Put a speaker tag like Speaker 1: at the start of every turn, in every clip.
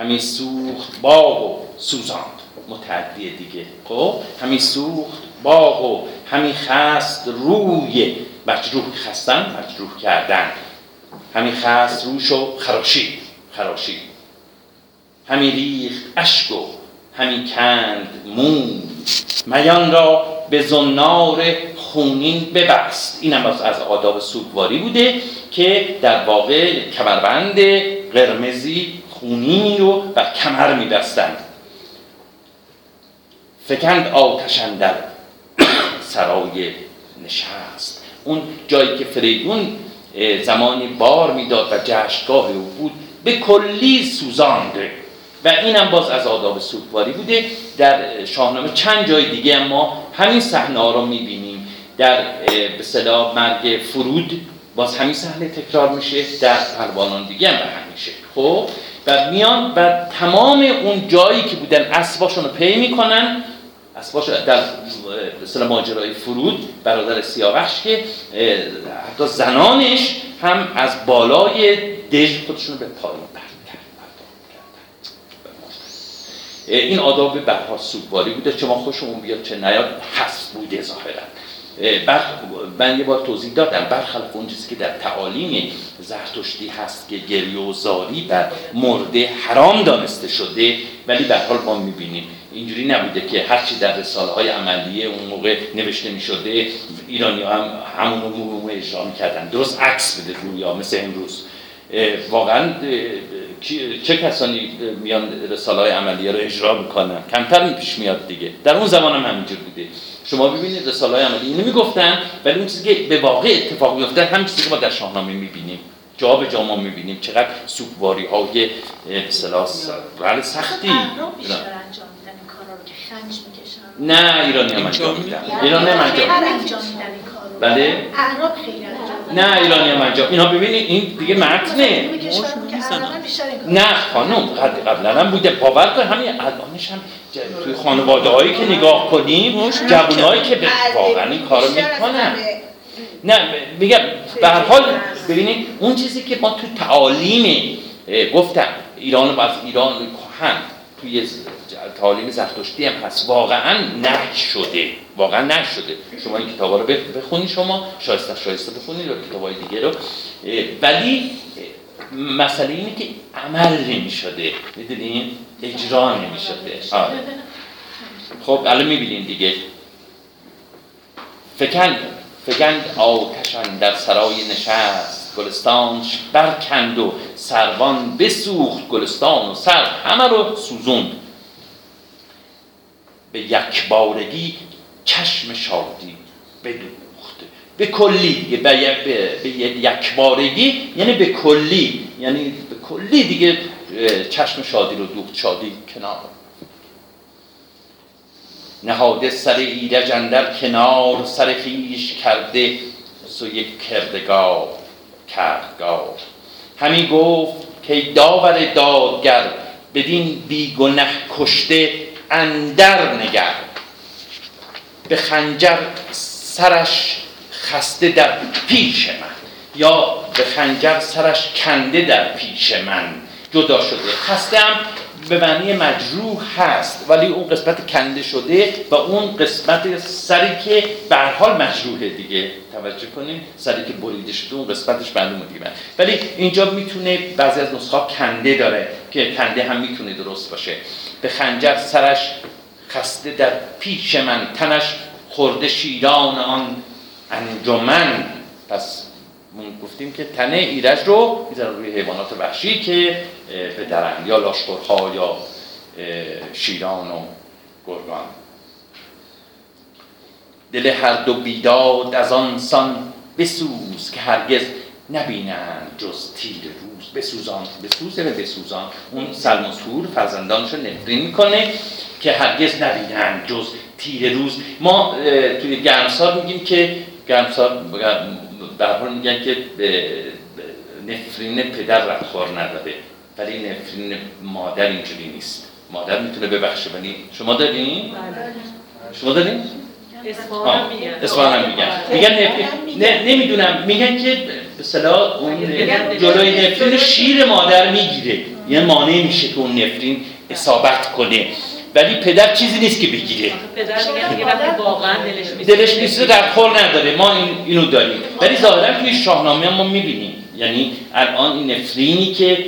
Speaker 1: همی سوخت باغ و سوزاند. متعدی دیگه. خب همی سوخت باغ و همی خست روی مجروح خستن مجروح کردن. همی خست روش و خراشی خراشی. همی ریخت اشک و همی کند مون میان را به زنار خونین ببست. این هم از آداب سوگواری بوده که در واقع کمربند قرمزی خونینی رو بر کمر میبستند. فکند آتشن در سرای نشست. اون جایی که فریدون زمانی بار می‌داد و جشنگاه او بود به کلی سوزانده و اینم باز از آداب سوگواری بوده. در شاهنامه چند جای دیگه ما همین صحنه رو می‌بینیم. در به صدا مرگ فرود باز همین صحنه تکرار میشه. در پروانان دیگه هم به همین شکل خب؟ و میان و تمام اون جایی که بودن اسباشون رو پی می‌کنن اسباش در مثل ماجرای فرود برادر سیاوش که حتی زنانش هم از بالای دژ خودشون رو به پایین این آداب برها سوگواری بوده. چه ما خوشمون بیاد چه نیاد. هست بوده ظاهرا. بر من یه بار توضیح دادم برخلاف اون چیزی که در تعالیم زرتشتی هست که گریه و مرده حرام دانسته شده ولی به حال ما می‌بینیم. اینجوری نبوده که هرچی در رساله های عملیه اون موقع نوشته می‌شده ایرانی هم همون رو اجرا می‌کردن. درست عکس بده رویا مثل امروز. واقعا چه کسانی میان رساله های عملیه رو اجرا می‌کنن؟ کمتر پیش میاد دیگه. در اون زمان هم همینجور بوده. شما ببینید رساله های عملیه اینو می‌گفتن ولی اون چیزی که به واقع اتفاق میفته هم چیزی که ما در شاهنامه می‌بینیم. جا به جا ما می‌بینیم چقدر سوگواری های اصطلاح بله سختی. نه ایرانی هم انجام میدن. ایرانی هم انجام بله. نه ایرانی هم انجام. اینا ببینید این دیگه متنه. نه خانم قبلا هم بوده. باور کن همین الانش هم توی خانواده هایی که نگاه کنیم جوان هایی که واقعا این کارو می‌کنن. نه میگم به هر حال ببینید اون چیزی که ما تو تعالیم گفتم ایران و از ایران کهن توی تعالیم زرتشتی هم هست. واقعا نه شده واقعا نه شده شما این کتابا رو بخونی شما. شایسته شایسته بخونید یا کتابای دیگه رو. ولی مسئله اینه که عمل نمی شده می‌دونین اجرا نمی شده آره. خب الان می‌بینین دیگه. فکند فکند آتشن در سرای نشست. گلستانش برکند و سروان بسوخت. گلستان و سر همه رو سوزوند. به یک بارگی چشم شادی بدوخت به کلی دیگه به, یک بارگی یعنی به کلی یعنی به کلی دیگه چشم شادی رو دوخت شادی کنار. نهاده سر ایرج اندر کنار سر خیش کرده سو یک کردگاه کردگاه همین گفت که داور دادگر بدین بیگنه کشته اندر نگر. به خنجر سرش خسته در پیش من. یا به خنجر سرش کنده در پیش من. جدا شده. خسته هم به معنی مجروح هست. ولی اون قسمت کنده شده و اون قسمت سری که به حال مجروحه دیگه. توجه کنیم. سری که بریده شده اون قسمتش معلومه دیگه. ولی اینجا می‌تونه بعضی از نسخه کنده داره که کنده هم می‌تونه درست باشه. به خنجر سرش خسته در پیش من تنش خورده شیران آن انجمن. پس گفتیم که تنه ایرج رو می‌زنن روی حیوانات وحشی که به درند یا لاشخورها یا شیران و گرگان. دل هر دو بیداد از آن سان بسوز که هرگز نبینند جز تیر روز. بسوزان بسوز و بسوزان اون سلمسور فرزندانشو نفرین می‌کنه که هرگز نبینند جز تیر روز. ما توی گرمسار میگیم که گرمسار در حال میگن که نفرین پدر رفتخار نداره. ولی نفرین مادر اینجوری نیست. مادر می‌تونه ببخشه. ولی شما دارین؟ بله. شما دارین؟
Speaker 2: اصفهان
Speaker 1: میگن. میگن. میگن نمی‌دونم. میگن که به صلاح اون جلوی نفرین شیر مادر می‌گیره. یه مانع میشه که اون نفرین اصابت کنه. ولی پدر چیزی نیست که بگیره.
Speaker 2: پدر واقعا
Speaker 1: دلش نیست در خور نداره. ما این اینو داریم. ولی ظاهرا توی شاهنامه ما می‌بینیم. یعنی الان این نفرینی که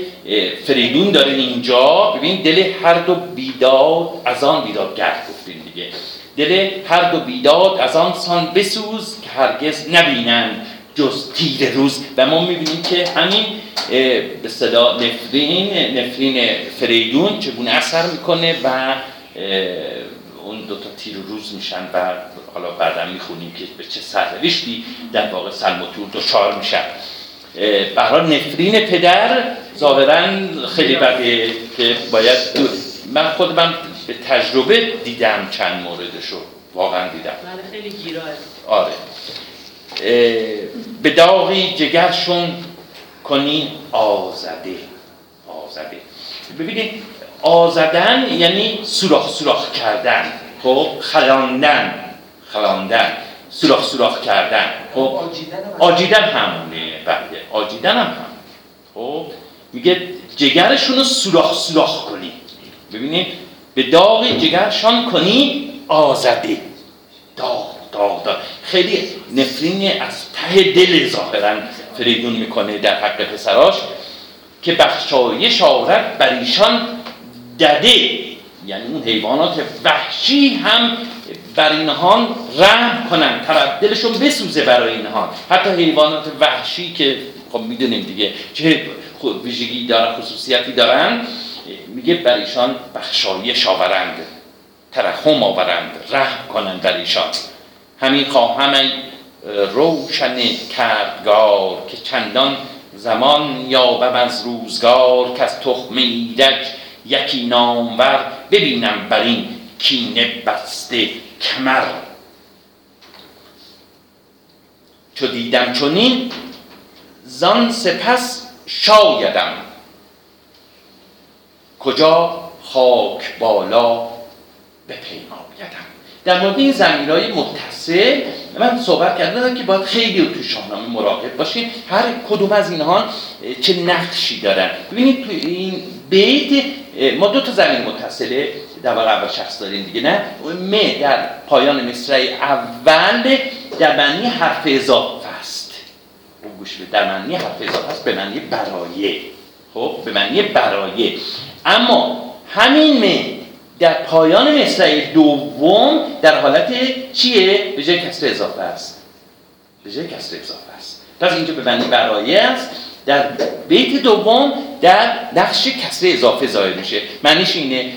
Speaker 1: فریدون داره اینجا ببین دل هر دو بیداد از آن بیدادگر گفتیم دیگه. دل هر دو بیداد از آن سان بسوز که هرگز نبینند. جز تیر روز. و ما می‌بینیم که همین به صدا نفرین نفرین فریدون چگونه اثر می‌کنه و اون دوتا تیر روز میشن و حالا بعدا می‌خونیم که به چه سرنوشتی در واقع سلموتور دچار میشن. برای نفرین پدر ظاهرا خیلی بده که باید من خودم به تجربه دیدم چند موردشو. واقعا دیدم.
Speaker 2: بله خیلی گیراه
Speaker 1: آره. به داغی جگرشون کنی آزده آزده ببینید آزدن یعنی سوراخ سوراخ کردن خب؟ خلاندن خلاندن سوراخ سوراخ کردن خب؟ آجیدن همونه بله آجیدن هم هم خب؟ میگه جگرشون رو سوراخ سوراخ کنی. ببینید به داغ جگرشان کنی آزده داغ داغ داغ. خیلی نفرین از ته دل ظاهرا فریدون می‌کنه در حق پسراش که بخشایش آورد بر ایشان دده. یعنی اون حیوانات وحشی هم بر اینها رحم کنن طرف دلشون بسوزه برای اینها حتی حیوانات وحشی که خب می‌دونیم دیگه چه ویژگی دارن خصوصیتی دارن میگه بر ایشان بخشایش آورند ترحم آورند رحم کنند بر ایشان. همین خواهم روشن کردگار که چندان زمان یابم از روزگار که از تخم ایرج یکی نامور ببینم بر این کینه بسته کمر. چو دیدم چنین زان سپس شایدم. کجا خاک بالا بپیمایدم. در مورد این های متصل من صحبت کردم که باید خیلی تو شاهنامه مراقب باشیم هر کدوم از اینها چه نقشی دارن. ببینید تو این بیت ما دو تا زمین متصله در واقع اول شخص داریم دیگه نه؟ م در پایان مصرع اول در معنی حرف اضافه است. اون گوش در معنی حرف اضافه است به معنی برایه. خب به معنی برایه. اما همین م در پایان مصرع دوم در حالت چیه؟ به جای کسر اضافه است. به جای کسر اضافه است. پس اینجا به معنی برایه است. در بیت دوم در نقش کسر اضافه ظاهر میشه. معنیش اینه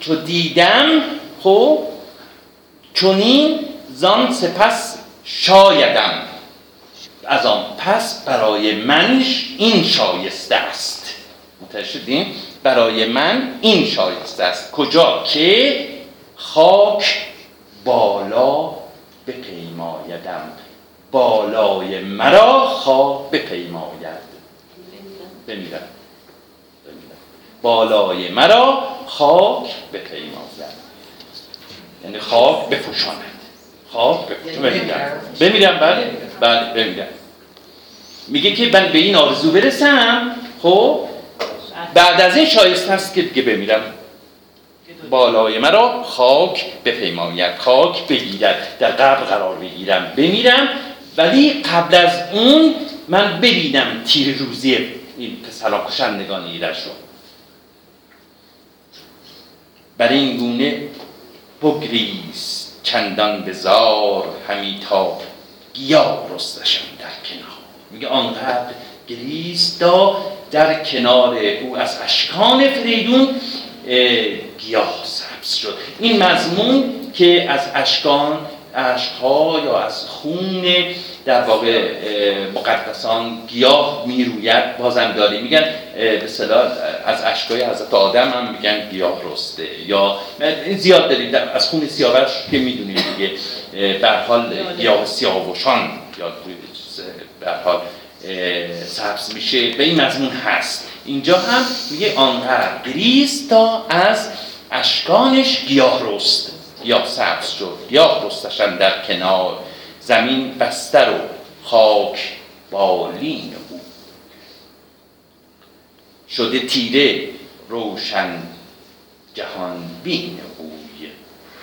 Speaker 1: چو دیدم خب چونین زان سپس شایدم. از آن پس برای منش این شایسته است. متوجه برای من این شایسته است. کجا؟ که خاک بالا بپیمایدم. بالای مرا خواه بپیماید. بمیرم. بالای مرا خاک بپیماید. یعنی خاک بفوشاند خاک بمیرم. بمیرم. بله. بله. بمیرم. میگه که من به این آرزو برسم. خب؟ بعد از این شایسته است که بمیرم. بالای مرا خاک بپیماید خاک بگیرد در قبر قرار بگیرم. بمیرم ولی قبل از اون من ببینم تیر روزی این پسرا کشندگان ایرش رو. بر این گونه بگریز چندان بزار همی تا گیاه رستشم در کنار. میگه آنقدر گریز تا در کنار او از اشکان فریدون گیاه سبز شد. این مضمون که از اشکان اشکها یا از خون در واقع مقدسان گیاه می‌روید بازم داری میگن به صلاح از اشکای حضرت آدم هم میگن گیاه رسته یا زیاد داریم. از خون سیاوش که می‌دونیم دیگه. به حال گیاه سیاوشان یا به حال. سبز میشه. به این مضمون هست. اینجا هم میگه آنقدر گریز تا از اشکانش گیاه رست. یا سبز شد. یا رستشن در کنار. زمین بستر و خاک بالین او. شده تیره روشن جهان بین اوی.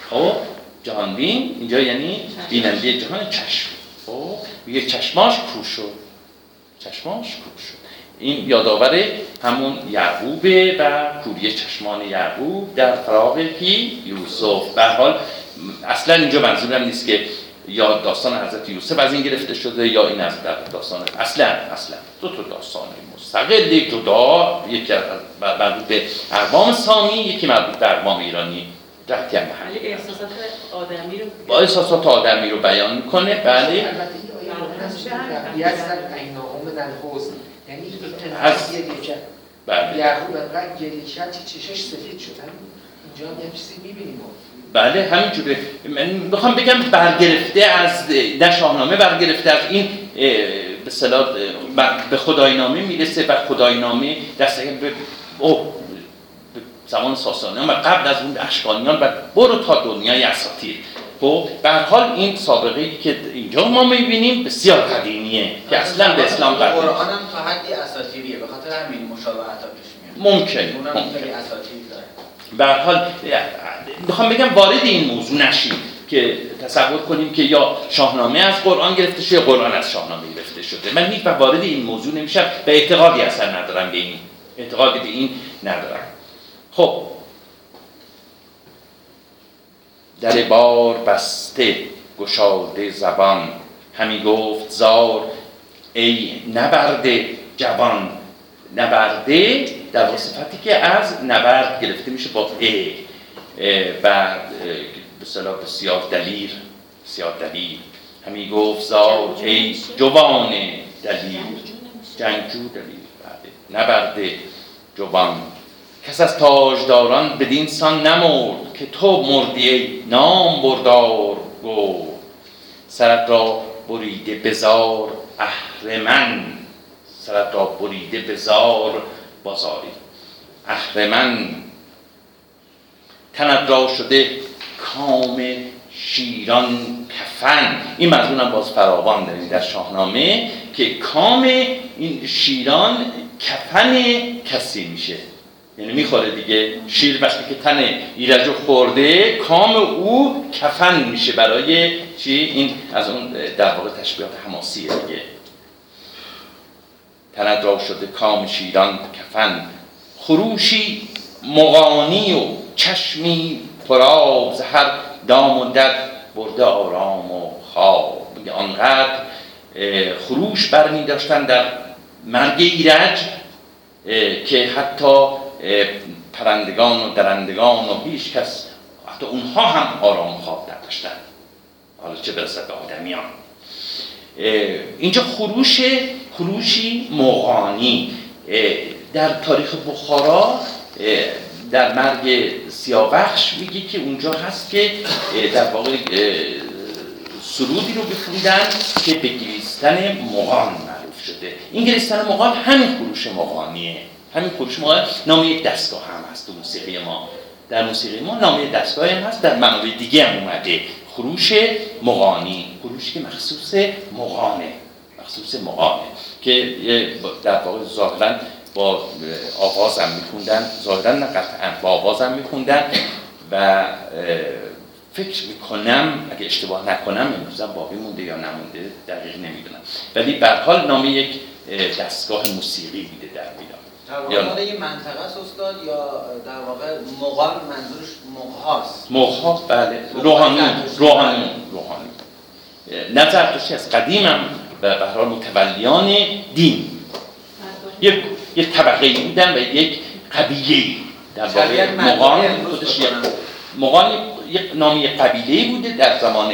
Speaker 1: خب جهان بین اینجا یعنی بیننده جهان چشم. خب میگه چشماش کور شد. چشماش کور شد. این یادآور همون یعقوبه و کوری چشمان یعقوب در فراغ کی؟ یوسف. به حال اصلا اینجا منظورم نیست که یا داستان حضرت یوسف از این گرفته شده یا این از در داستان. اصلا اصلا. دو تا داستان مستقل جدا یکی از- مربوط به اقوام سامی یکی مربوط به اقوام ایرانی. رفتی هم
Speaker 2: احساسات آدمی رو
Speaker 1: با احساسات آدمی رو بیان می‌کنه بله.
Speaker 3: من الحزن یعنی
Speaker 1: از-
Speaker 3: گریه کرد
Speaker 1: بله.
Speaker 3: یعقوب انقدر گریه کرد که چشش سفید شد. همین اینجا هم یه چیزی می‌بینیم
Speaker 1: بله همینجوره. من می‌خوام بگم برگرفته از نه شاهنامه برگرفته از این به صلاح به خداینامه می‌رسه و خداینامه دست به او زمان ساسانیان و قبل از اون اشکانیان و برو تا دنیای اساطیر. خب به هر حال این سابقه ای که اینجا ما می‌بینیم بسیار قدیمیه که اصلا به اسلام قدیم.
Speaker 4: قرآن هم تا حدی اساطیریه به خاطر همین مشابهت میاد.
Speaker 1: ممکن ممکن
Speaker 4: داره.
Speaker 1: به هر حال می‌خوام بگم وارد این موضوع نشیم که تصور کنیم که یا شاهنامه از قرآن گرفته شده یا قرآن از شاهنامه گرفته شده. من هیچ وارد این موضوع نمیشم به اعتقادی اصلا ندارم به این اعتقادی به این ندارم. خب در بار بسته گشاده زبان. همی گفت زار ای نبرده جوان. نبرده در وصفتی که از نبرد گرفته میشه با ا اه، و به صلاح بسیار دلیر بسیار دلیر. همی گفت زار ای جوان دلیر. جنگجو دلیر. بله. نبرده جوان. کس از تاجداران بدین سان نمرد که تو مردی نام بردار گو سرت را بریده بزار اهرمن سرت را بریده بزار بازاری. اهرمن تنت را شده کام شیران کفن. این مضمون هم باز فراوان داریم در شاهنامه که کام این شیران کفن کسی میشه. یعنی می‌خوره دیگه. شیر وقتی که تن ایرج خورده کام او کفن میشه برای چی؟ این از اون در واقع تشبیهات حماسیه دیگه. تنت را شده کام شیران کفن. خروشی مغانی و چشمی پراب ز هر دام و در برده آرام و خواب. آنقدر خروش برمی داشتن در مرگ ایرج که حتی پرندگان و درندگان و هیچ کس حتی اونها هم آرام خواب نداشتن. حالا چه برسه به آدمیان. اینجا خروش خروشی مغانی اه، در تاریخ بخارا در مرگ سیاوخش میگه که اونجا هست که در واقع سرودی رو بخوندن که به گریستن مغان معروف شده. این گریستن مغان همین خروش مغانیه همین خروش مغان نام یک دستگاه هم هست تو موسیقی ما. در موسیقی ما نام دستگاه هم هست در منابع دیگه هم اومده. خروش مغانی. خروش که مخصوص مغانه. مخصوص مغانه. که در واقع ظاهرا با آواز هم میخوندن. ظاهرا نه قطعا با آواز هم میخوندن و فکر می‌کنم اگه اشتباه نکنم امروزم باقی مونده یا نمونده دقیق نمی‌دونم. ولی به حال نام یک اه، دستگاه موسیقی بوده در ایران
Speaker 4: در واقع
Speaker 1: یا-
Speaker 4: یه منطقه است استاد یا در واقع مقام منظورش مقهاست
Speaker 1: موها بله. روحانی روحانی روحانی. نه زرتشتی از قدیم هم به حال متولیان دین. یک یک طبقه بودن و یک قبیله در واقع
Speaker 4: امروز
Speaker 1: خودش
Speaker 4: بکنن.
Speaker 1: یک مغان یک نام یک قبیله بوده در زمان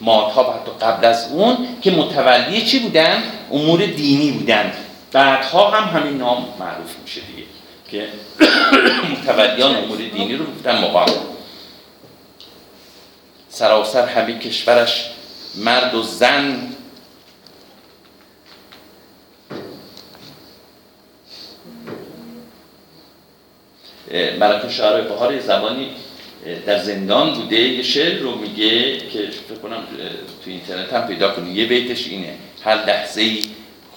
Speaker 1: مادها و حتی قبل از اون که متولی چی بودن؟ امور دینی بودن. بعدها هم همین نام معروف میشه دیگه که متولیان امور دینی رو گفتن مغان سراسر همه کشورش مرد و زن. ملک شعرهای بهار یه زبانی در زندان بوده یه شعر رو میگه که فکر کنم تو اینترنت هم پیدا کنی. یه بیتش اینه هر لحظه ای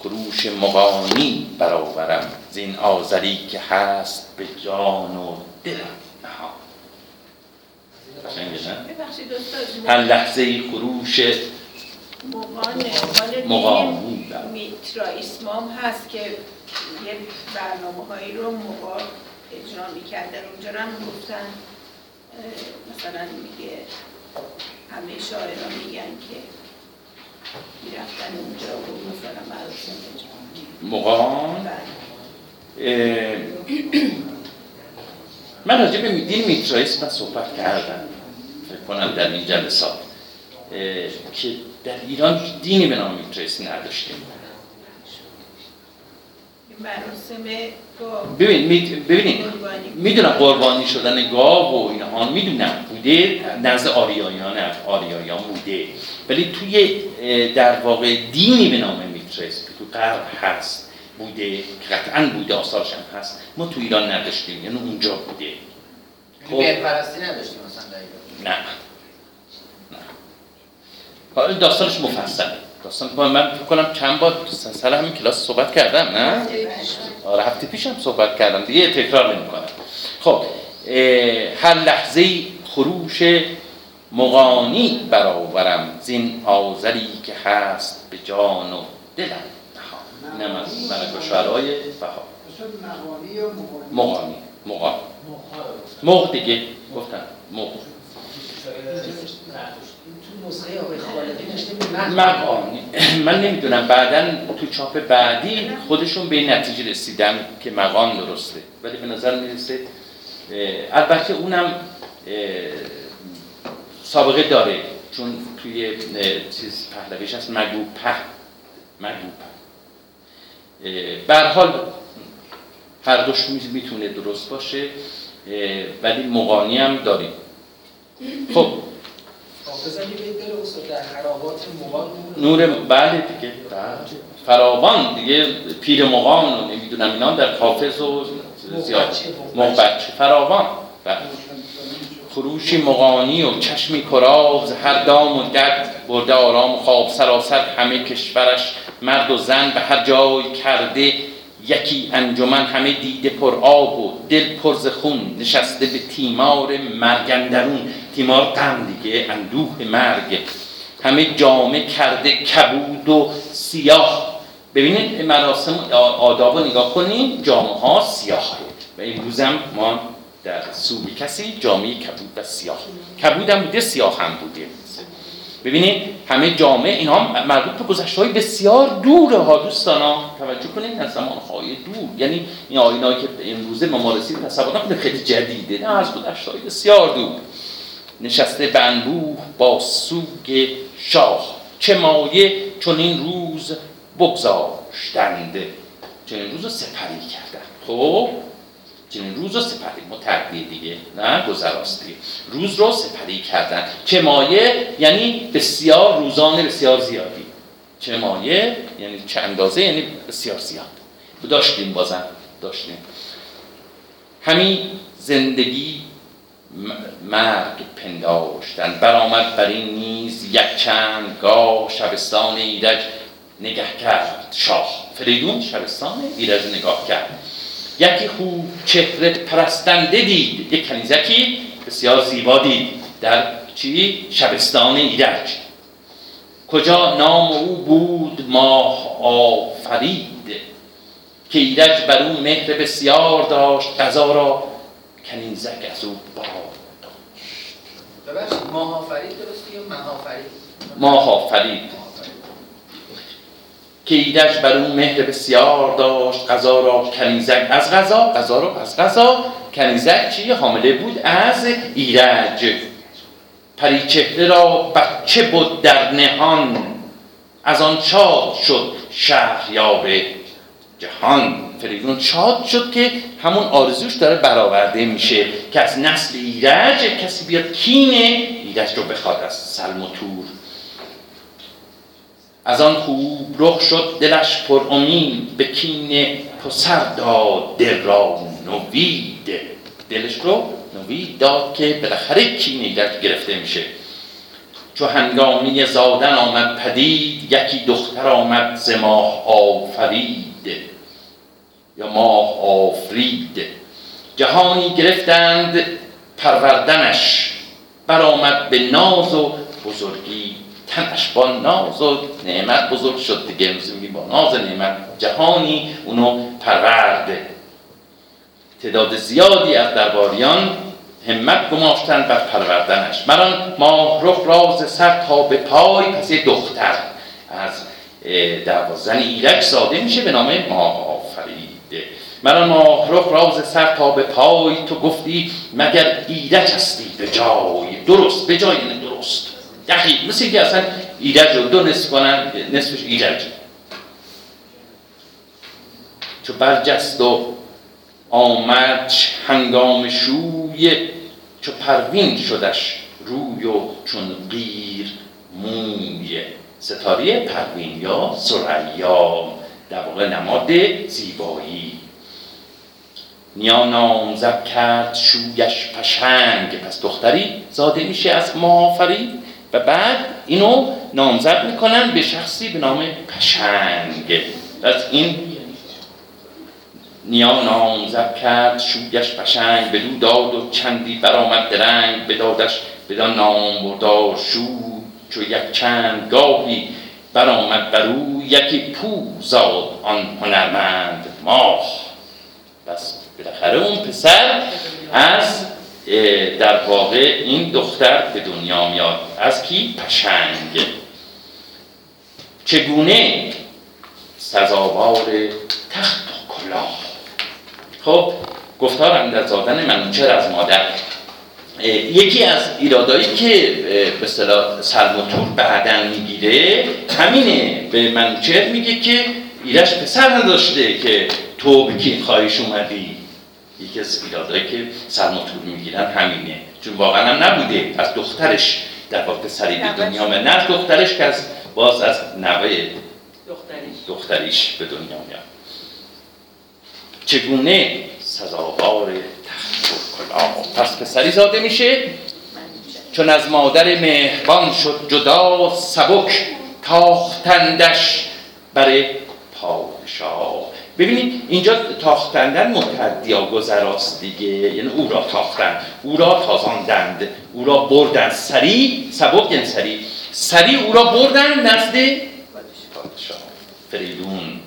Speaker 1: خروش مغانی برآورم زین آذری که هست به جان و دلم نهان قشنگه نه؟
Speaker 2: ببخشید استاد
Speaker 1: هر لحظه ای خروش
Speaker 2: مقان
Speaker 1: مقانی،
Speaker 2: مال
Speaker 1: بله.
Speaker 2: میترائیسمام هست که یه برنامه هایی رو موقع اجرا می‌کردن اونجا هم گفتن مثلا میگه همه شاعران میگن که می‌رفتن اونجا و مثلا مراسم اجرا می‌کردن.
Speaker 1: مغان. اه، من راجع به دین میترائیسم من صحبت کردم فکر کنم در این جلسات که در ایران دینی به نام میترائیسم نداشتیم ببین. می‌دونم قربانی شدن گاو و اینها می‌دونم بوده نزد آریایان آریایان بوده. ولی توی در واقع دینی به نام میترس که تو غرب هست بوده که قطعا بوده آثارش هم هست ما تو ایران نداشتیم یعنی اونجا بوده. خب
Speaker 4: پرستی نداشتیم مثلا در ایران.
Speaker 1: نه. حالا داستانش مفصله. داستان من فکر کنم چند بار سر همین کلاس صحبت کردم نه؟ آره هفته پیشم صحبت کردم دیگه تکرار نمی‌کنم. خب هر لحظه ای خروش مغانی برآورم. زین آذری که هست به جان و دلم نهان. اینم از ملک شعرهای بها. مغانی. مغان مغ دیگه. گفتم. مغ. مقامی من نمی‌دونم. بعدا تو چاپ بعدی خودشون به نتیجه رسیدن که مقام درسته. ولی به نظر می‌رسه البته اونم سابقه داره. چون توی چیز پهلویش هست مگو په مگو په اه، به هر دوش می- می‌تونه درست باشه ولی مقانی هم داریم. خب.
Speaker 3: مغان
Speaker 1: نور بله دیگه. بله. فراوان دیگه پیر مقام و نمی‌دونم اینا در حافظ و زیاد. محبت فراوان. بله. خروشی مغانی و چشمی کراز هر دام و گرد برده آرام و خواب. سراسر همه کشورش مرد و زن به هر جای کرده. یکی انجمن همه دیده پر آب و دل پر ز خون. نشسته به تیمار مرگندرون تیمار غم دیگه اندوه مرگ. همه جامه کرده کبود و سیاه. ببینید مراسم آداب رو نگاه کنید جامعه ها سیاهه و امروز هم ما در سوی کسی جامعه کبود و سیاه. کبود هم بوده سیاه هم بوده. ببینید همه جامعه اینها مربوط به گذشته های بسیار دوره ها. دوستان ها توجه کنید از زمان های دور. یعنی این آینایی که امروزه ما ما رسید تصور نکنید خیلی جدیده. نه از گذشته های بسیار دور. نشسته به انبوه با سوگ شاه. چه مایه چون این روز بگذاشتند. چون این روز رو سپری کردن خب؟ چنین روز رو سپری متعدی دیگه نه؟ گذراست دیگه روز رو سپری کردن. چه مایه؟ یعنی بسیار روزانه بسیار زیادی. چه مایه؟ یعنی چه اندازه؟ یعنی بسیار زیاد. داشتیم بازم. داشتیم. همین زندگی مرگ پنداشتن. برآمد بر این نیز یک چند گاه شبستان ایرج نگه کرد. شاه. فریدون شبستان ایرج نگاه کرد. یکی خوب چهره پرستنده دید. یک کنیزکی بسیار زیبا دید. در چی؟ شبستان ایرج. کجا نام او بود ماه آفرید. که ایرج بر او مهر بسیار داشت. قضا را کنیزک از او بار
Speaker 4: ببخشید ماه آفرید درسته یا مه آفرید؟
Speaker 1: ماه آفرید. که ایرج بر اون مهر بسیار داشت. غذا را کنیزک از غذا غذا را از غذا کنیزک چی حامله بود؟ از ایرج. پریچهره را بچه بود در نهان. از آن شاد شد شهریار جهان. فریدون شاد شد که همون آرزوش داره برآورده میشه که از نسل ایرج کسی بیاد کین ایرج رو بخواد از سلم و تور. از آن خوب رخ شد دلش پر امید به کین پسر داد دل را نوید. دلش رو نوید داد که بالاخره کین ایرج گرفته میشه. چو هنگامی زادن آمد پدید یکی دختر آمد ز ماه آفرید. یا ماه آفرید. جهانی گرفتند پروردنش برآمد به ناز و بزرگی تنش با ناز و نعمت بزرگ شد دیگه. امروز میگیم با ناز نعمت جهانی اونو پرورده. تعداد زیادی از درباریان همت گماشتند بر پروردنش. مران ماه رخ راز سر تا به پای. پس دختر از اه، در واقع زن ایرک ساده میشه به نام ماه آفرید مران ماه رخ راز سر تا به پای. تو گفتی مگر ایرج هستی؟ به جای درست. به جای یعنی دقیق مثل اینکه اصلا ایرج رو دو نصف کنن نصفش ایرج. چو برجست و آمد هنگام شوی چو پروین شدش روی و چون قیر موی. ستاره پروین یا سریا در واقع نماد زیبایی. نیا نامزد کرد شویش پشنگ پس دختری زاده میشه از مافری و بعد اینو نامزد می‌کنن به شخصی به نام پشنگ از این نیا نامزد کرد شویش پشنگ بدو داد و چندی برآمد درنگ بدادش بدان نام بردار شو چو یک چند گاهی برآمد بر او یکی پو زاد آن هنرمند ماه. پس بالاخره اون پسر از در واقع این دختر به دنیا میاد. از کی؟ پشنگ. چگونه؟ سزاوار تخت و کلاه. خب گفتار اندر زادن منوچهر از مادر. یکی از ایرادایی که به اصطلاح سلموتور بعدا می‌گیره همینه. به منوچهر میگه که ایرش پسر نداشته که تو به کی خواهش اومدی. یکی از ایرادایی که سلموتور می‌گیرن همینه. چون واقعا هم نبوده. از دخترش در واقع پسری به دنیا آمد نه دخترش که از باز از نوه
Speaker 3: دختریش.
Speaker 1: دختریش به دنیا میاد. چگونه سزاوار تخت و پس پسری زاده میشه؟ چون از مادر مهربان شد جدا سبک تاختندش بر پادشاه. ببینید اینجا تاختندن متعدی ها گذراست دیگه. یعنی او را تاختند او را تازاندند او را بردند. سری سبک یعنی سری. سری او را بردند نزد پادشاه. فریدون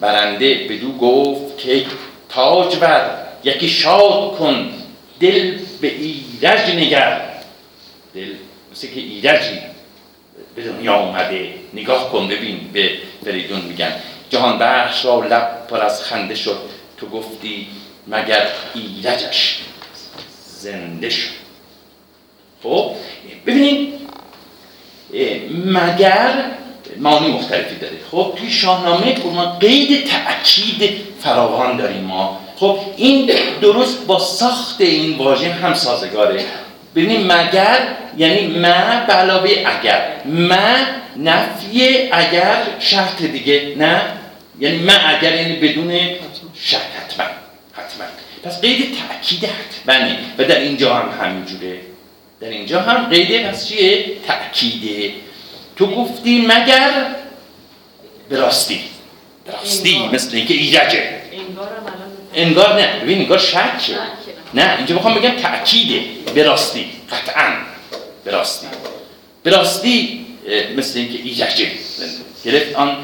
Speaker 1: برنده بدو گفت که تاج بر یکی شاد کن. دل به ایرج نگر. دل مثل که ایرجی به دنیا اومده. نگاه کن ببین به فریدون میگن. جهان بخش را لب پر از خنده شد. تو گفتی مگر ایرجش زنده شد. خب ببینید مگر معانی مختلفی داره. خب توی شاهنامه ما قید تأکید فراوان داریم ما. خب این درست با ساخت این واژه هم سازگاره. ببینید مگر یعنی ما به علاوه اگر. ما نفی اگر شرط دیگه نه؟ یعنی ما اگر یعنی بدون شک حتما حتما. پس قید تأکید حتمه و در اینجا هم همینجوره. در اینجا هم قید پس چیه؟ تأکیده تو گفتی مگر به راستی. به راستی
Speaker 3: انگار.
Speaker 1: مثل اینکه ایرجه. انگار نه. ببین انگار شکه. نه اینجا می‌خوام بگم تأکیده به راستی قطعا به راستی. به راستی مثل اینکه ایرجه گرفت آن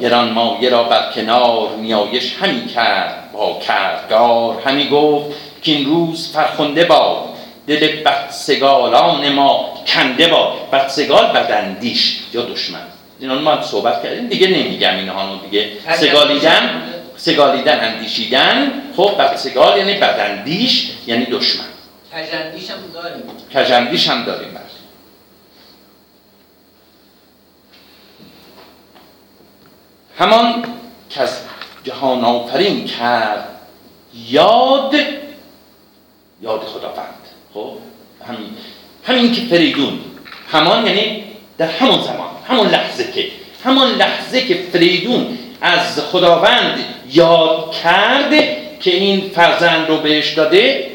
Speaker 1: گران مایه را بر کنار نیایش همی کرد با کردگار همی گفت که این روز فرخنده باد دل بدسگالان ما کنده باد بدسگال بدندیش یا دشمن. اینا ما صحبت کردیم دیگه نمیگم اینها دیگه سگالیدن. سگالیدن اندیشیدن. خب بدسگال یعنی بدندیش یعنی دشمن.
Speaker 4: تجندیش هم داریم.
Speaker 1: کجندیش هم داریم بله. همان که از جهان آفرین کرد یاد یاد خداوند. خب همین همین که فریدون همان یعنی در همون زمان همون لحظه که همون لحظه که فریدون از خداوند یاد کرده که این فرزند رو بهش داده؟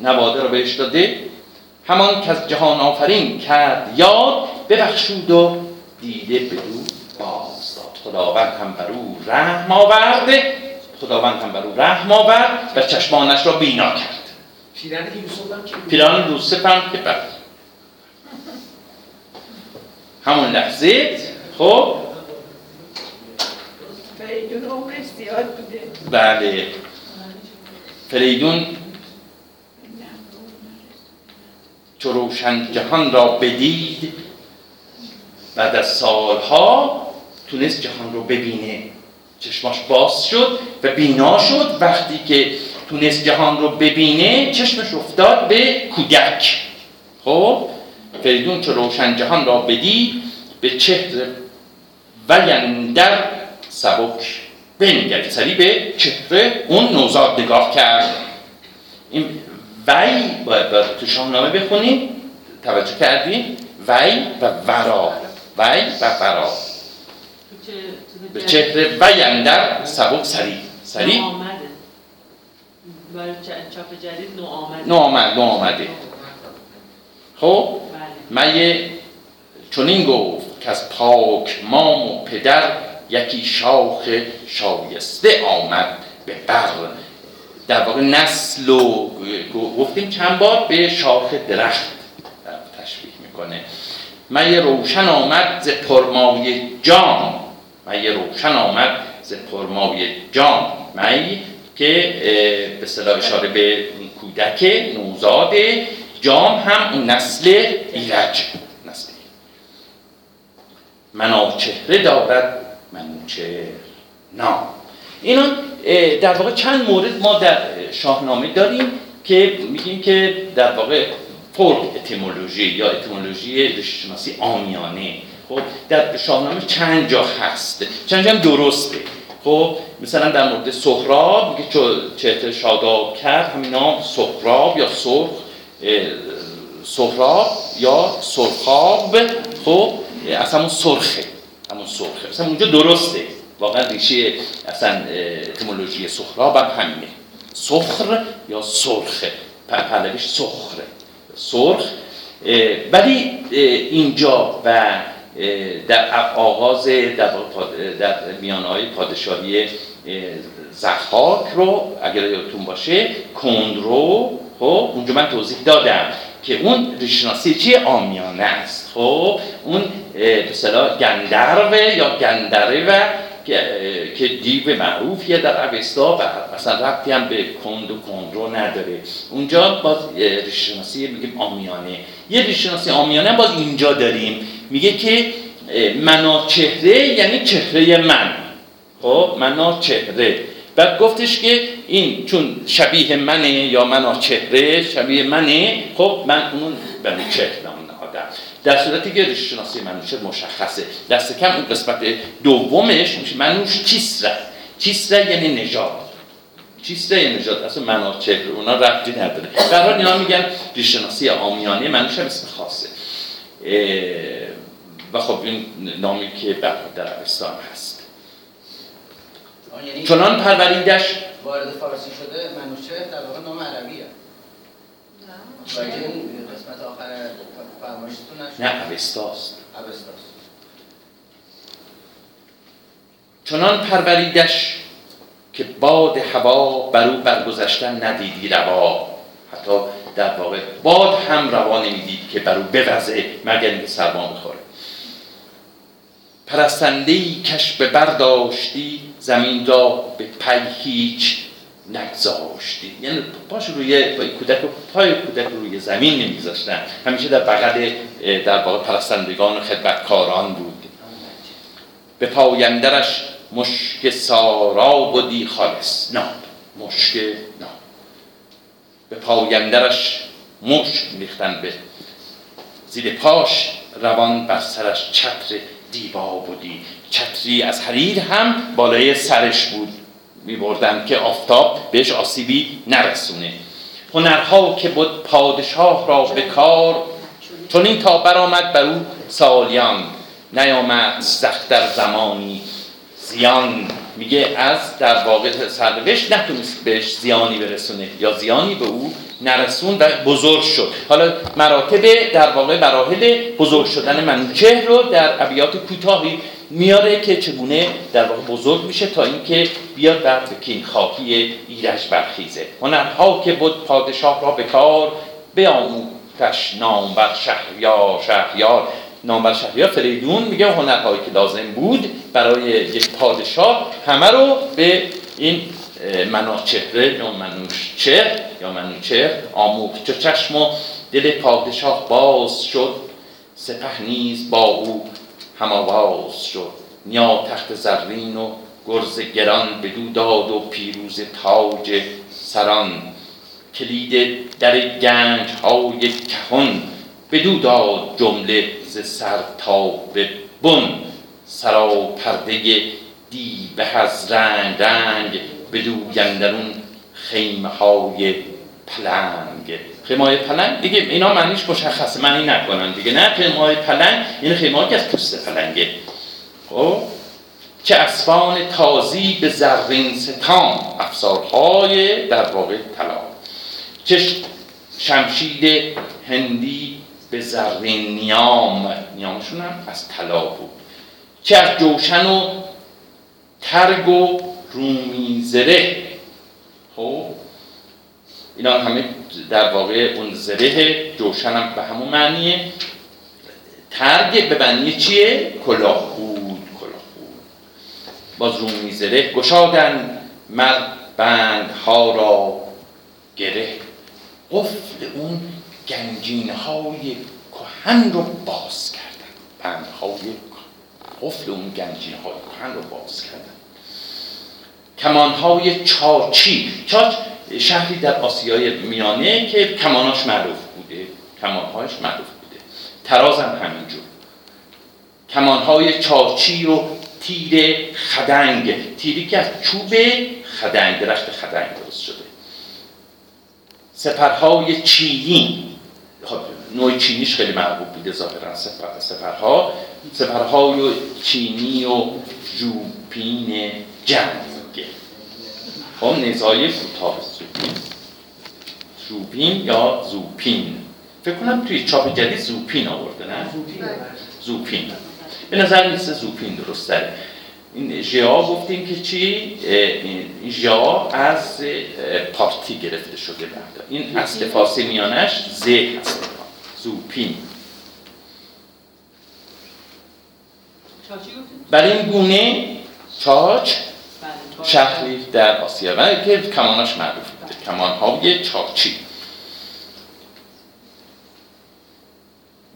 Speaker 1: نواده رو بهش داده. همان که از جهان آفرین کرد یاد ببخشود و دیده بدو باز داد خداوند هم بر او رحم آورد خداوند هم بر او رحم آورد و چشمانش را بینا کرد. پیران یوسف هم که بله همون لحظه خب
Speaker 2: فریدون عمرش زیاد
Speaker 1: بله. فریدون چو روشن جهان را بدید بعد از سالها تونست جهان رو ببینه. چشماش باز شد و بینا شد. وقتی که تونست جهان رو ببینه چشمش افتاد به کودک. خب؟ فریدون چو روشن جهان را بدید به چهره ویندر سبک بنگرد سری به چهره اون نوزاد نگاه کرد. این وی باید, باید تو شاهنامه بخونیم. توجه کردیم وی و ورا. وی و ورا. به چهره وی اندر سبک سری. سری؟
Speaker 5: آمده برای چاپ جدید نو آمده
Speaker 1: نو آمد نو آمده خب؟
Speaker 5: بله.
Speaker 1: مگه چنین گفت که از پاک مام و پدر یکی شاخ شایسته آمد به بر در واقع نسل و گفتیم چند بار به شاخ درخت تشبیه می‌کنه. مگه روشن آمد ز پرمای جام مگه روشن آمد ز پرمای جام می که به اصطلاح اشاره به کودک نوزاد جام هم اون نسل ایرج. نسل. مناچهره دارد منوچهر نام اینا در واقع چند مورد ما در شاهنامه داریم که میگیم که در واقع فولک اتیمولوژی یا اتیمولوژی ریشه‌شناسی آمیانه خب در شاهنامه چند جا هست. چند جا هم درسته. خب مثلا در مورد میگه چو چهره شاداب کرد همینا سهراب یا سرخ اه، سهراب یا سرخاب. خب اصلا سرخه. همون سرخه اصلا اونجا درسته. واقعا ریشه اصلا اه، اتیمولوژی سهراب هم همینه. سخر یا سرخه؟ پهلویش سخره. سرخ. ولی اینجا و در آغاز در, در میانهای پادشاهی اه، زخاک رو اگر یادتون باشه کندرو خب اونجا من توضیح دادم. که اون ریشناسی چی آمیانه است. خب اون به اصطلاح گندروه یا گندره و که دیو معروفیه در اوستا و اصلا ربطی هم به کند و کندرو نداره. اونجا باز ریشناسی میگیم آمیانه. یه ریشناسی آمیانه باز اینجا داریم. میگه که منا چهره یعنی چهره من. خب منا چهره. بعد گفتش که این چون شبیه منه یا منا چهره شبیه منه خب من اون بنی چهره نهادم. در صورتی که ریشه شناسی منوشه مشخصه. دست کم اون قسمت دومش میشه منوش چیسره. چیسره یعنی نژاد. چیسته یعنی نژاد. اصلا منا چهره اونا ربطی نداره. حال اینا میگن ریشه شناسی آمیانه منوشه هم اسم خاصه. و خب این نامی که در عربستان هست.
Speaker 4: یعنی
Speaker 1: چنان پروریدش
Speaker 4: وارد فارسی شده منوچه در واقع نام عربیه. و این قسمت آخر فرمایشتون
Speaker 1: نه اوستاست.
Speaker 4: اوستاست.
Speaker 1: چنان پروریدش که باد هوا بر او برگذشتن ندیدی روا. حتی در واقع باد هم روا نمی‌دید که بر او بوزه مگر اینکه سرما بخوره پرستندهی کش به برداشتی زمین را به پی هیچ نگذاشتی یعنی پاش روی پای کودک رو پای کودک رو روی زمین نمیذاشتن همیشه در بغل در واقع پرستندگان و خدمتکاران بود. به پایندرش مشک سارا بودی خالص. ناب. مشک ناب. به پایندرش مشک میختن به زیر پاش روان بر سرش چتر دیبا بودی. چتری از حریر هم بالای سرش بود. میبردن که آفتاب بهش آسیبی نرسونه. هنرها که بود پادشاه را به کار. چون این تا برآمد بر او سالیان. نیامد سخت در زمانی زیان. میگه از در واقع سرنوشت نتونست بهش زیانی برسونه یا زیانی به او نرسون و بزرگ شد. حالا مراتب در واقع مراحل بزرگ شدن منوچهر رو در ابیات کوتاهی میاره که چگونه در واقع بزرگ میشه تا اینکه بیاد بر کینخواهی ایرج برخیزه. هنرها که بود پادشاه را به کار بیاموختش نام بر شهریار شهریار. نام بر شهریار فریدون میگه هنرهایی که لازم بود برای یک پادشاه همه رو به این مناچهره یا منوچهر یا منوچهر آموخت. چو چشم و دل پادشاه باز شد سپه نیز با او هم آواز شد. نیا تخت زرین و گرز گران بدو داد و پیروز تاج سران. کلید در گنج های کهن بدو داد جمله ز سر تا به بن. پرده دیبه از رنگ رنگ بدو گندرون خیمه های پلنگ. خیمه های پلنگ؟ دیگه اینا معنیش مشخصه معنی نکنن دیگه. نه خیمه های پلنگ یعنی خیمه که از پوست پلنگه. خب؟ چه اسفان تازی به زرین ستام افسارهای در واقع طلا. چه شمشید هندی به زرین نیام نیامشون هم از طلا بود. چه از جوشن و ترگ و رومی زره. خب اینا همه در واقع اون زره جوشن هم به همون معنیه. ترگ به معنی چیه؟ کلاهخود کلاهخود باز رومی زره گشادن مر بندها را گره. قفل اون گنجینه های کهن رو باز کردن. بندهای قفل اون گنجینه های کهن رو باز کردن. کمانهای چاچی. چاچ شهری در آسیای میانه که کماناش معروف بوده. کمانهایش معروف بوده. تراز هم همینجور. کمانهای چاچی و تیر خدنگ. تیری که از چوب خدنگ درخت خدنگ درست شده. سپرهای چینی نوع چینیش خیلی محبوب بوده ظاهرا سپر سپرها. سپرهای چینی و ژوپین جنگ. خب نزای کوتاه زوپین. زوپین یا زوپین. فکر کنم توی چاپ جدید زوپین آورده نه؟ زوپین. به نظر میسه زوپین درست داره این ژا گفتیم که چی؟ این ژا از پارتی گرفته شده بعد این اصل فارسی میانش ز هست. زوپین؟ برای این گونه چاچ
Speaker 5: بله،.
Speaker 1: شهری در آسیا. و که کماناش معروف بوده کمانهای چاچی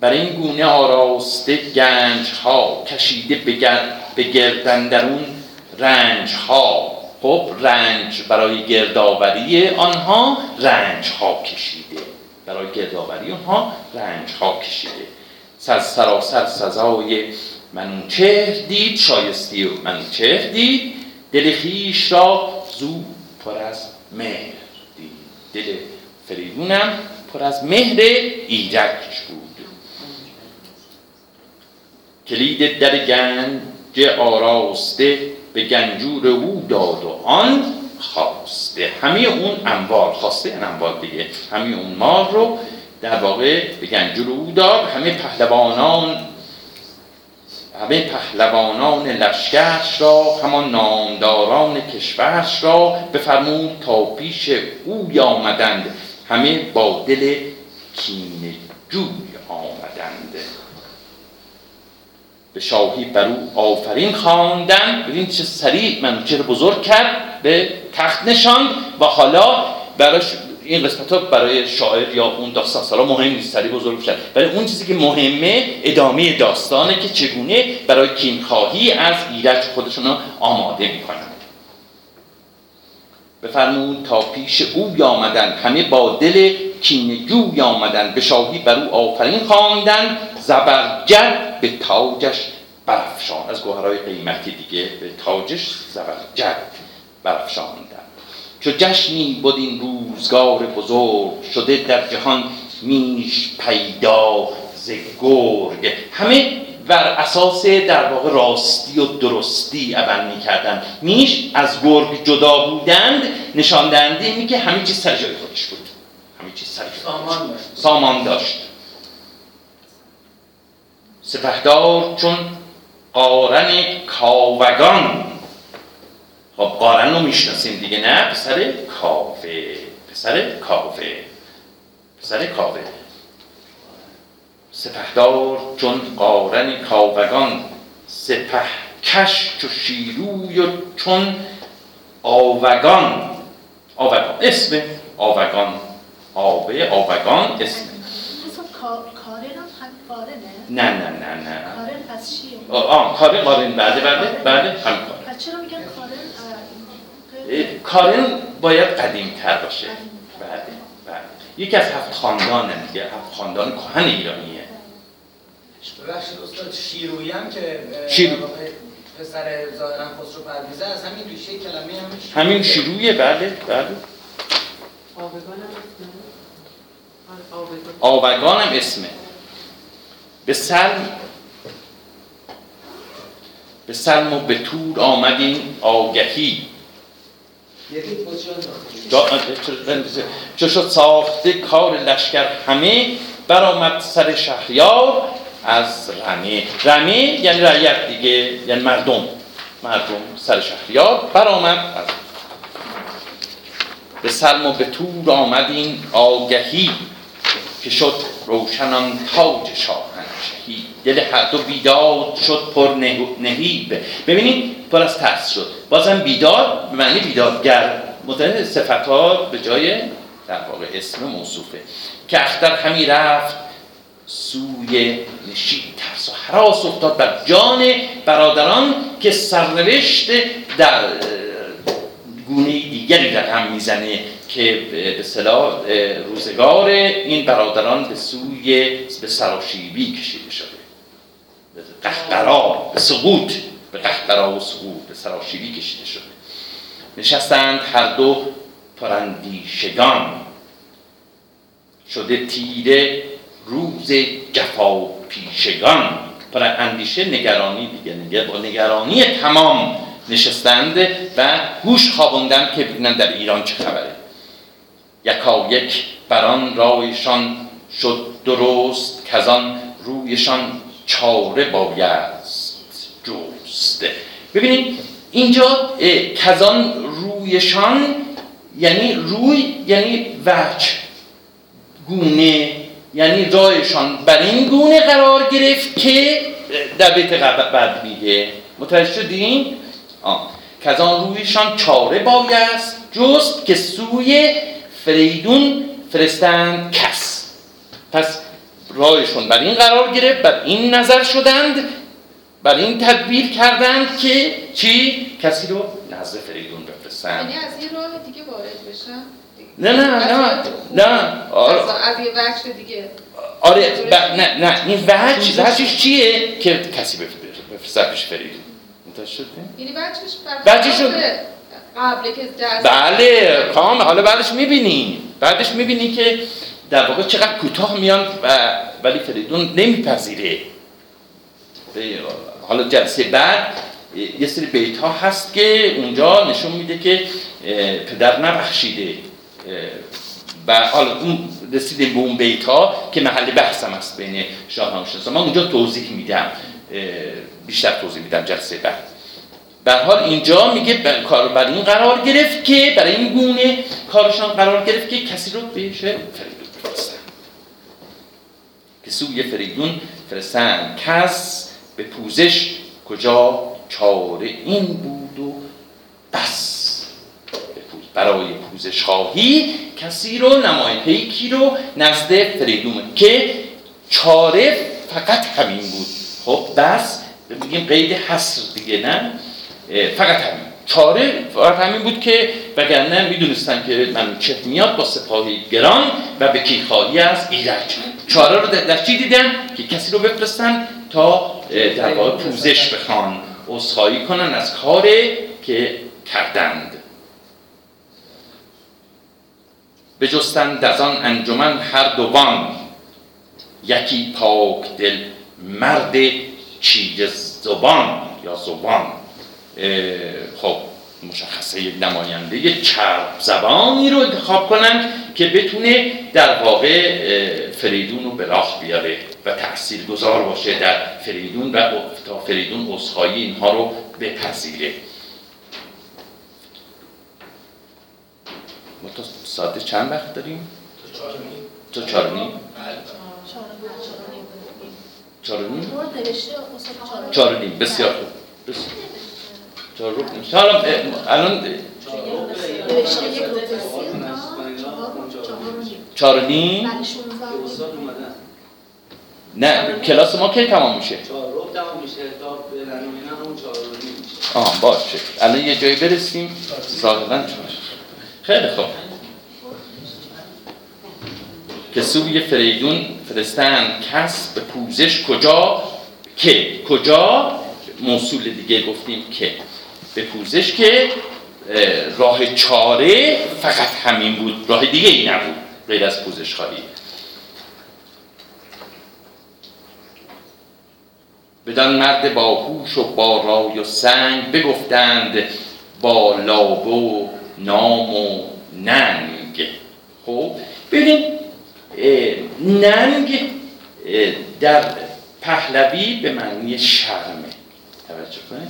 Speaker 1: برای این گونه آراسته گنج ها کشیده به گر- به گردندرون رنج ها خب رنج برای گردآوری آنها رنج ها کشیده. برای گردآوری آنها رنج ها کشیده. سر سراسر سزای منوچهر دید شایستی و منوچهر دید. دل خویش را زو پر از مهر دید. دل فریدونم پر از مهر ایرج بود. کلید در گنج آراسته به گنجور او داد و آن خواسته. همه اون انبار خواسته این انبار دیگه. همه اون مار رو در واقع به گنجور او داد. همه پهلوانان همه پهلوانان لشکرش را همان نامداران کشورش را بفرمود تا پیش او آمدند همه با دل کینه جوی آمدند. به شاهی بر او آفرین خواندن. ببین چه سریع منوچهر بزرگ کرد به تخت نشاند و حالا براش این قسمت ها برای شاعر یا اون داستان سالا مهم نیست سریع بزرگ شد. ولی اون چیزی که مهمه ادامه داستانه که چگونه برای کینخواهی از ایرج خودشون رو آماده می‌کنن بفرمود تا پیش او آمدن همه با دل کینجوی آمدن به شاهی بر او آفرین خواندن زبرجد به تاجش برافشان از گوهرهای قیمتی دیگه به تاجش زبرجد برافشاندن. چو جشنی بود این روزگار بزرگ شده در جهان میش پیدا ز گرگ. همه بر اساس در واقع راستی و درستی عمل می‌کردن. میش از گرگ جدا بودند نشان دهنده اینه که همه چیز سر جای خودش بود. همه چیز سر
Speaker 4: سامان. داشت.
Speaker 1: سامان داشت. سپهدار چون قارن کاوگان. خب قارن رو می‌شناسیم دیگه نه؟ پسر کاوه. پسر کاوه. پسر کاوه. سپهدار چون قارن کاوگان. سپه کش چو شیروی و چون آوگان. آوگان. اسم آوگان. آوه آوگان اسم
Speaker 6: کارنه
Speaker 1: نه نه نه نه.
Speaker 6: کارن پس چیه؟
Speaker 1: آه کارن قارن. بله بله بله هم کارن
Speaker 6: پس چرا میگن کارن؟
Speaker 1: کارن باید قدیم تر باشه بله بله یکی از هفت خاندان دیگه هفت خاندان کهن ایرانیه.
Speaker 4: ببخشید استاد شیرویی هم که
Speaker 1: شیرو.
Speaker 4: پسر ظاهرا خسرو پرویزه از همین ریشه کلمه همین شیرویی.
Speaker 1: همین شروعیه بله بله
Speaker 5: آبگان هم اسمه؟ آبگان
Speaker 1: آوگان هم اسمه. به سلم به سلم و به تور آمدیم آگهی. چو شد ساخته کار لشکر همه برآمد سر شهریار از رمه. رمه یعنی رعیت دیگه یعنی مردم. مردم سر شهریار برآمد از به سلم و به تور آمدیم آگهی. که شد روشنان تاج شاهنشهی. دل هر دو بیداد شد پر نه- نهیب. ببینید پر از ترس شد. بازم بیدار به معنی بیدادگر. متعلق صفت ها به جای در واقع اسم موصوفه. که اختر همی رفت سوی نشید ترس و حراس افتاد بر جان برادران که سرنوشت در گونه دیگری رقم می‌زنه که به صلاح روزگار این برادران به سوی به سراشیبی کشیده شده. به قهقرا به سقوط به قهقرا و سقوط به سراشیبی کشیده شده. نشستند هر دو پراندیشگان شده تیره روز جفا پیشگان. پر اندیشه نگرانی دیگه نگرانی تمام نشستند و گوش خوابوندن که ببینن در ایران چه خبره. یکا یک بران رایشان شد درست کزان رویشان چاره بایست جست. ببینید اینجا کزان رویشان یعنی روی یعنی وجه. گونه یعنی رایشان بر این گونه قرار گرفت که در بیت بعد میگه. متوجه شدین؟ آه. که از آن رویشان چاره بایست جست که سوی فریدون فرستند کس. پس رایشون بر این قرار گرفت بر این نظر شدند بر این تدبیر کردند که چی؟ کسی رو نزد فریدون بفرستند.
Speaker 7: یعنی از این راه دیگه وارد بشن؟
Speaker 1: نه نه نه نه. آره.
Speaker 7: از یه بخش دیگه.
Speaker 1: آره ب... نه نه. این وجه وجهش چیه؟ که کسی بف- بفرسته پیش فریدون. شدی؟
Speaker 7: یعنی بچهش خلاف قبل که دست
Speaker 1: بله کام حالا بعدش می‌بینی بعدش می‌بینی که در واقع چقدر کوتاه میان و ولی فریدون نمیپذیره. حالا جلسه بعد یه سری بیت ها هست که اونجا نشون میده که پدر نبخشیده. و حالا اون رسیدیم به اون بیت ها که محل بحثم است بین شاه و شاه. من اونجا توضیح میدم. بیشتر توضیح میدم جلسه بعد. هر حال اینجا میگه کار بر این قرار گرفت که برای این گونه کارشان قرار گرفت که کسی رو به فریدون بفرستن که سوی فریدون فرستن. کس به پوزش کجا چاره این بود و بس. برای پوزش خواهی کسی رو نمای پیکی رو نزد فریدون که چاره فقط همین بود. خب بس. میگیم قید حصر دیگه نه؟ فقط همین. چاره فقط همین بود که وگرنه می‌دونستن که من چه میاد با سپاهی گران و به کیخواهی از ایرج. چاره رو در چی دیدن؟ که کسی رو بفرستن تا در واقع پوزش بخوان عذرخواهی کنن از کار که کردند. بجستند از آن انجمن هر دوان یکی پاک دل مرد چیه زبان یا زبان. خب مشخصه یک نماینده یک چرب زبانی رو انتخاب کنن که بتونه در واقع فریدون رو به راه بیاره و تأثیر گذار باشه در فریدون و تا فریدون اصخایی اینها رو بپذیره. ما تا ساعت چند وقت داریم؟ تا چهار و نیم؟ چهار و نیم؟
Speaker 6: چهار
Speaker 1: و نیم بسیار خوب بسیار. چهار الان
Speaker 6: رو چهار نیم
Speaker 1: چهار و نیم
Speaker 6: 16 و نیم.
Speaker 8: استاد اومدن
Speaker 1: نه کلاس ما کی تمام میشه
Speaker 8: چهار رو تمام میشه تا برن و اینا همون چهار رو نیم میشه
Speaker 1: آه باشه الان یه جایی برسیم ظاهرا چهار. خیلی خوب که سوی فریدون فرستند کس به پوزش کجا؟ که. کجا؟ موصول دیگه گفتیم که. به پوزش که اه، راه چاره فقط همین بود. راه دیگه ای نبود. غیر از پوزش خواهی. بدان مرد باهوش و با رای و سنگ بگفتند با لابه و نام و ننگ. خب؟ ببین اه، ننگ در پهلوی به معنی شرمه توجه کنید؟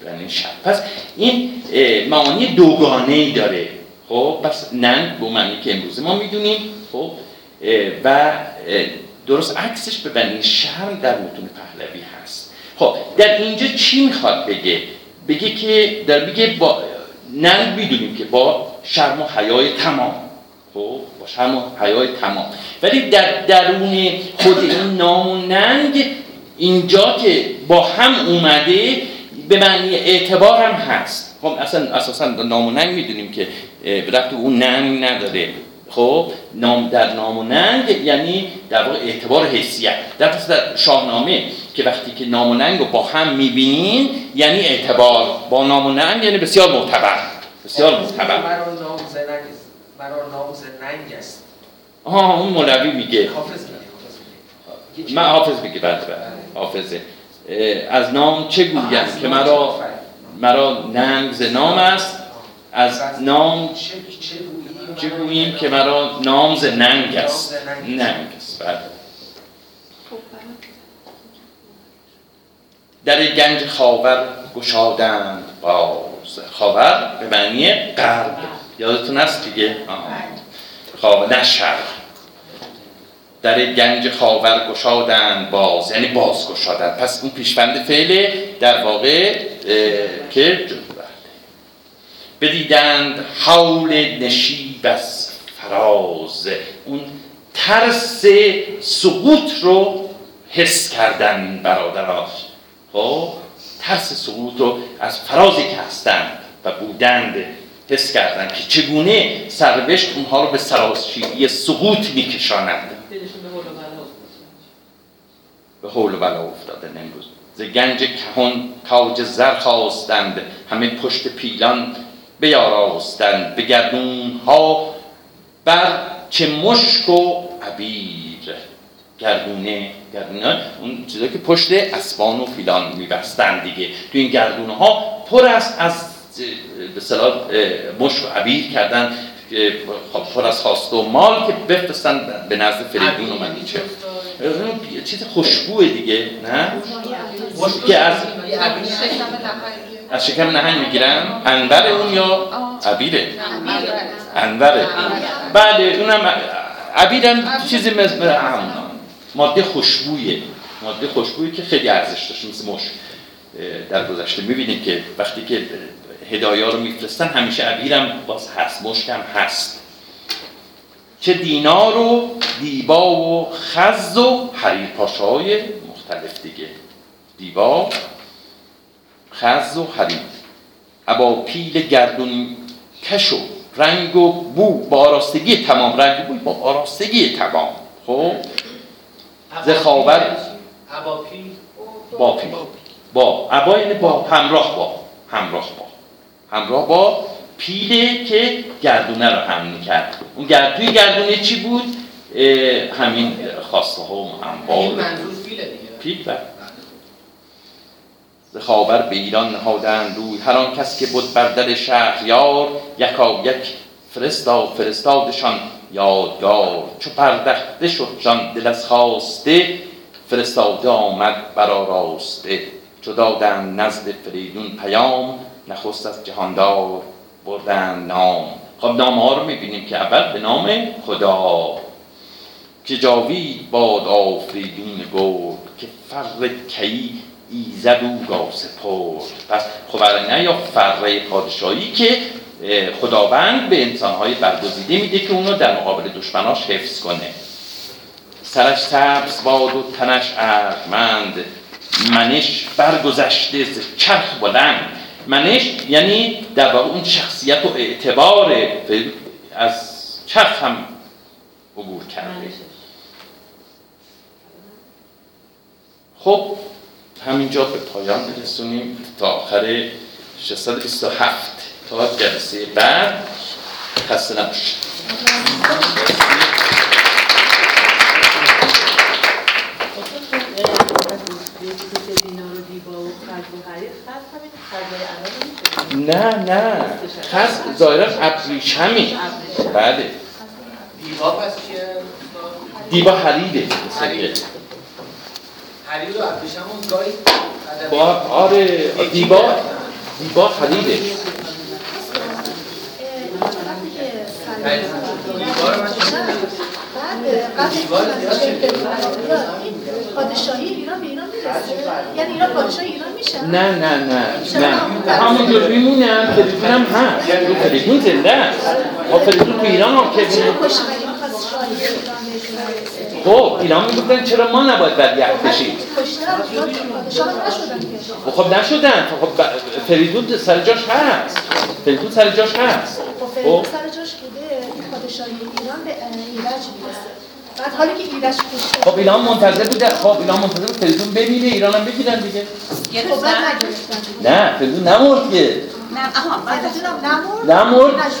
Speaker 1: به معنی شرم. پس این معانی دوگانه ای داره. خب پس ننگ به معنی که امروزه ما می‌دونیم. خب و درست عکسش به معنی شرم در متون پهلوی هست. خب در اینجا چی می‌خواد بگه؟ بگه که در بگه با ننگ می‌دونیم که با شرم و حیای تمام. خب با شرم و حیای تمام. ولی در درون خود این نام و ننگ اینجا که با هم اومده به معنی اعتبار هم هست. خب اصلا اساسا نام و ننگ می‌دونیم که به اون ننگ نداره. خب نام در نام و ننگ یعنی در واقع اعتبار حیثیت. در در شاهنامه که وقتی که نام و ننگ رو با هم می‌بینین یعنی اعتبار. با نام و ننگ یعنی بسیار معتبر. بسیار معتبر.
Speaker 3: مرا نام زنگ است. مرا نام زنگ است
Speaker 1: آها اون مولوی میگه.
Speaker 3: حافظ میگه حافظ میگه.
Speaker 1: من حافظ میگه بله بله حافظه. اه، از نام چه گویم که مرا مرا ننگ ز نام است. از نام
Speaker 3: چه چه گوییم
Speaker 1: که مرا نام ز ننگ است. ننگ است بله. در گنج خاور گشادند باز. خاور به معنی غرب. یادتون هست دیگه؟ نه شرق. در گنج خاور گشادند باز یعنی باز گشادند پس اون پیشوند فعل در واقع که بدیدند حول نشیب از فراز. اون ترس سقوط رو حس کردن برادران خب ترس سقوط رو از فرازی که هستند و بودند حس کردند که چگونه سرنوشت اونها رو به سرازشیری سقوط میکشاند.
Speaker 5: به
Speaker 1: حول و بلا افتادن امروز ز گنج کهن تاج زر خواستند. همه پشت پیلان بیاراستند. به گردون ها بر چه مشک و عبیر. گردونه گردونه اون چیزایی که پشت اسبان و فیلان میبستن دیگه. تو این گردونه ها پر است از به اصطلاح اه، مشک و عبیر کردن که خب پر از خواسته و مال که بفرستن به نزد فریدون و منیچه. چیز خوشبوه دیگه نه؟ که از از شکم نهنگ می‌گیرن؟ انور اون یا عبیره؟ انوره. بله اونم عبیرم چیزی مثل همون ماده خوشبویه. ماده خوشبویی که خیلی ارزش داشت مثل مشک. اه، در گذشته. می‌بینید که وقتی که هدایا رو میفرستن همیشه عبیرم باز هست مشکم هست. چه دینار و دیبا و خز و حریر پاشای مختلف دیگه. دیبا خز و حریر. ابا پیل گردون کش و رنگ و بو. با آراستگی تمام رنگ و بو با آراستگی تمام. خب؟ ز خاور
Speaker 3: عباپی
Speaker 1: با پیل. با. عبا یعنی با. همراه با. همراه با. همراه با پیله که گردونه رو هم می‌کرد. اون گرد... توی گردونه چی بود؟ همین خواسته ها و
Speaker 4: دیگه.
Speaker 1: پیل بله. ز خاور به ایران نهادند روی. هر آن کس که بود بر در شهریار یکا یک فرستا فرستادشان یادگار. چو پردخته شد جان دل از خواسته فرستاده آمد برآراسته چو دادند نزد فریدون پیام نخست از جهاندار بردن نام. خب نام ها رو می‌بینیم که اول به نام خدا که جاوید باد آفریدون گرد که فر کی ایزد او گاه سپرد. پس خب نه یا فره پادشاهی که خداوند به انسانهای برگزیده میده که اونو در مقابل دشمناش حفظ کنه. سرش سبز باد و تنش ارمند منش برگذشته چرخ بلند. منش یعنی در واقع اون شخصیت و اعتبار از چرخ هم عبور کرده. خب همینجا به پایان برسونیم تا آخر 627 تا جلسه بعد. خسته نباشید.
Speaker 5: دینا رو دیبا و
Speaker 1: نه نه خس ظاهرا ابریشمی بله
Speaker 4: دیوا پس چیه؟
Speaker 1: دیبا مثل که.
Speaker 4: حریر و ابریشم گاهی
Speaker 1: با آره دیبا دیبا
Speaker 4: من
Speaker 6: بعد قبل پادشاهی ایران یعنی ایران پادشاه ایران میشه
Speaker 1: نه نه نه نه همونجور میمونم فریدون هم هست فریدون زنده است خب فریدون تو ایران
Speaker 6: بهشون برسه
Speaker 1: خب ایران می‌گفتن چرا ما نباید برگرد بشیم
Speaker 6: که
Speaker 1: خب نشدن خب فریدون سر جاش هست فریدون سر جاش هست
Speaker 6: خب
Speaker 1: خب
Speaker 6: فریدون سر جاش بوده پادشاهی ایران به ایرج می‌رسه بعد حالی که کشته
Speaker 1: خب ایران منتظر بوده. خب ایران منتظر بود فریدون بمیره ایران هم بگیرن دیگه.
Speaker 6: خب
Speaker 1: نه فریدون نمرد که.
Speaker 2: نه آها
Speaker 6: هم نمرد.
Speaker 1: نمرد.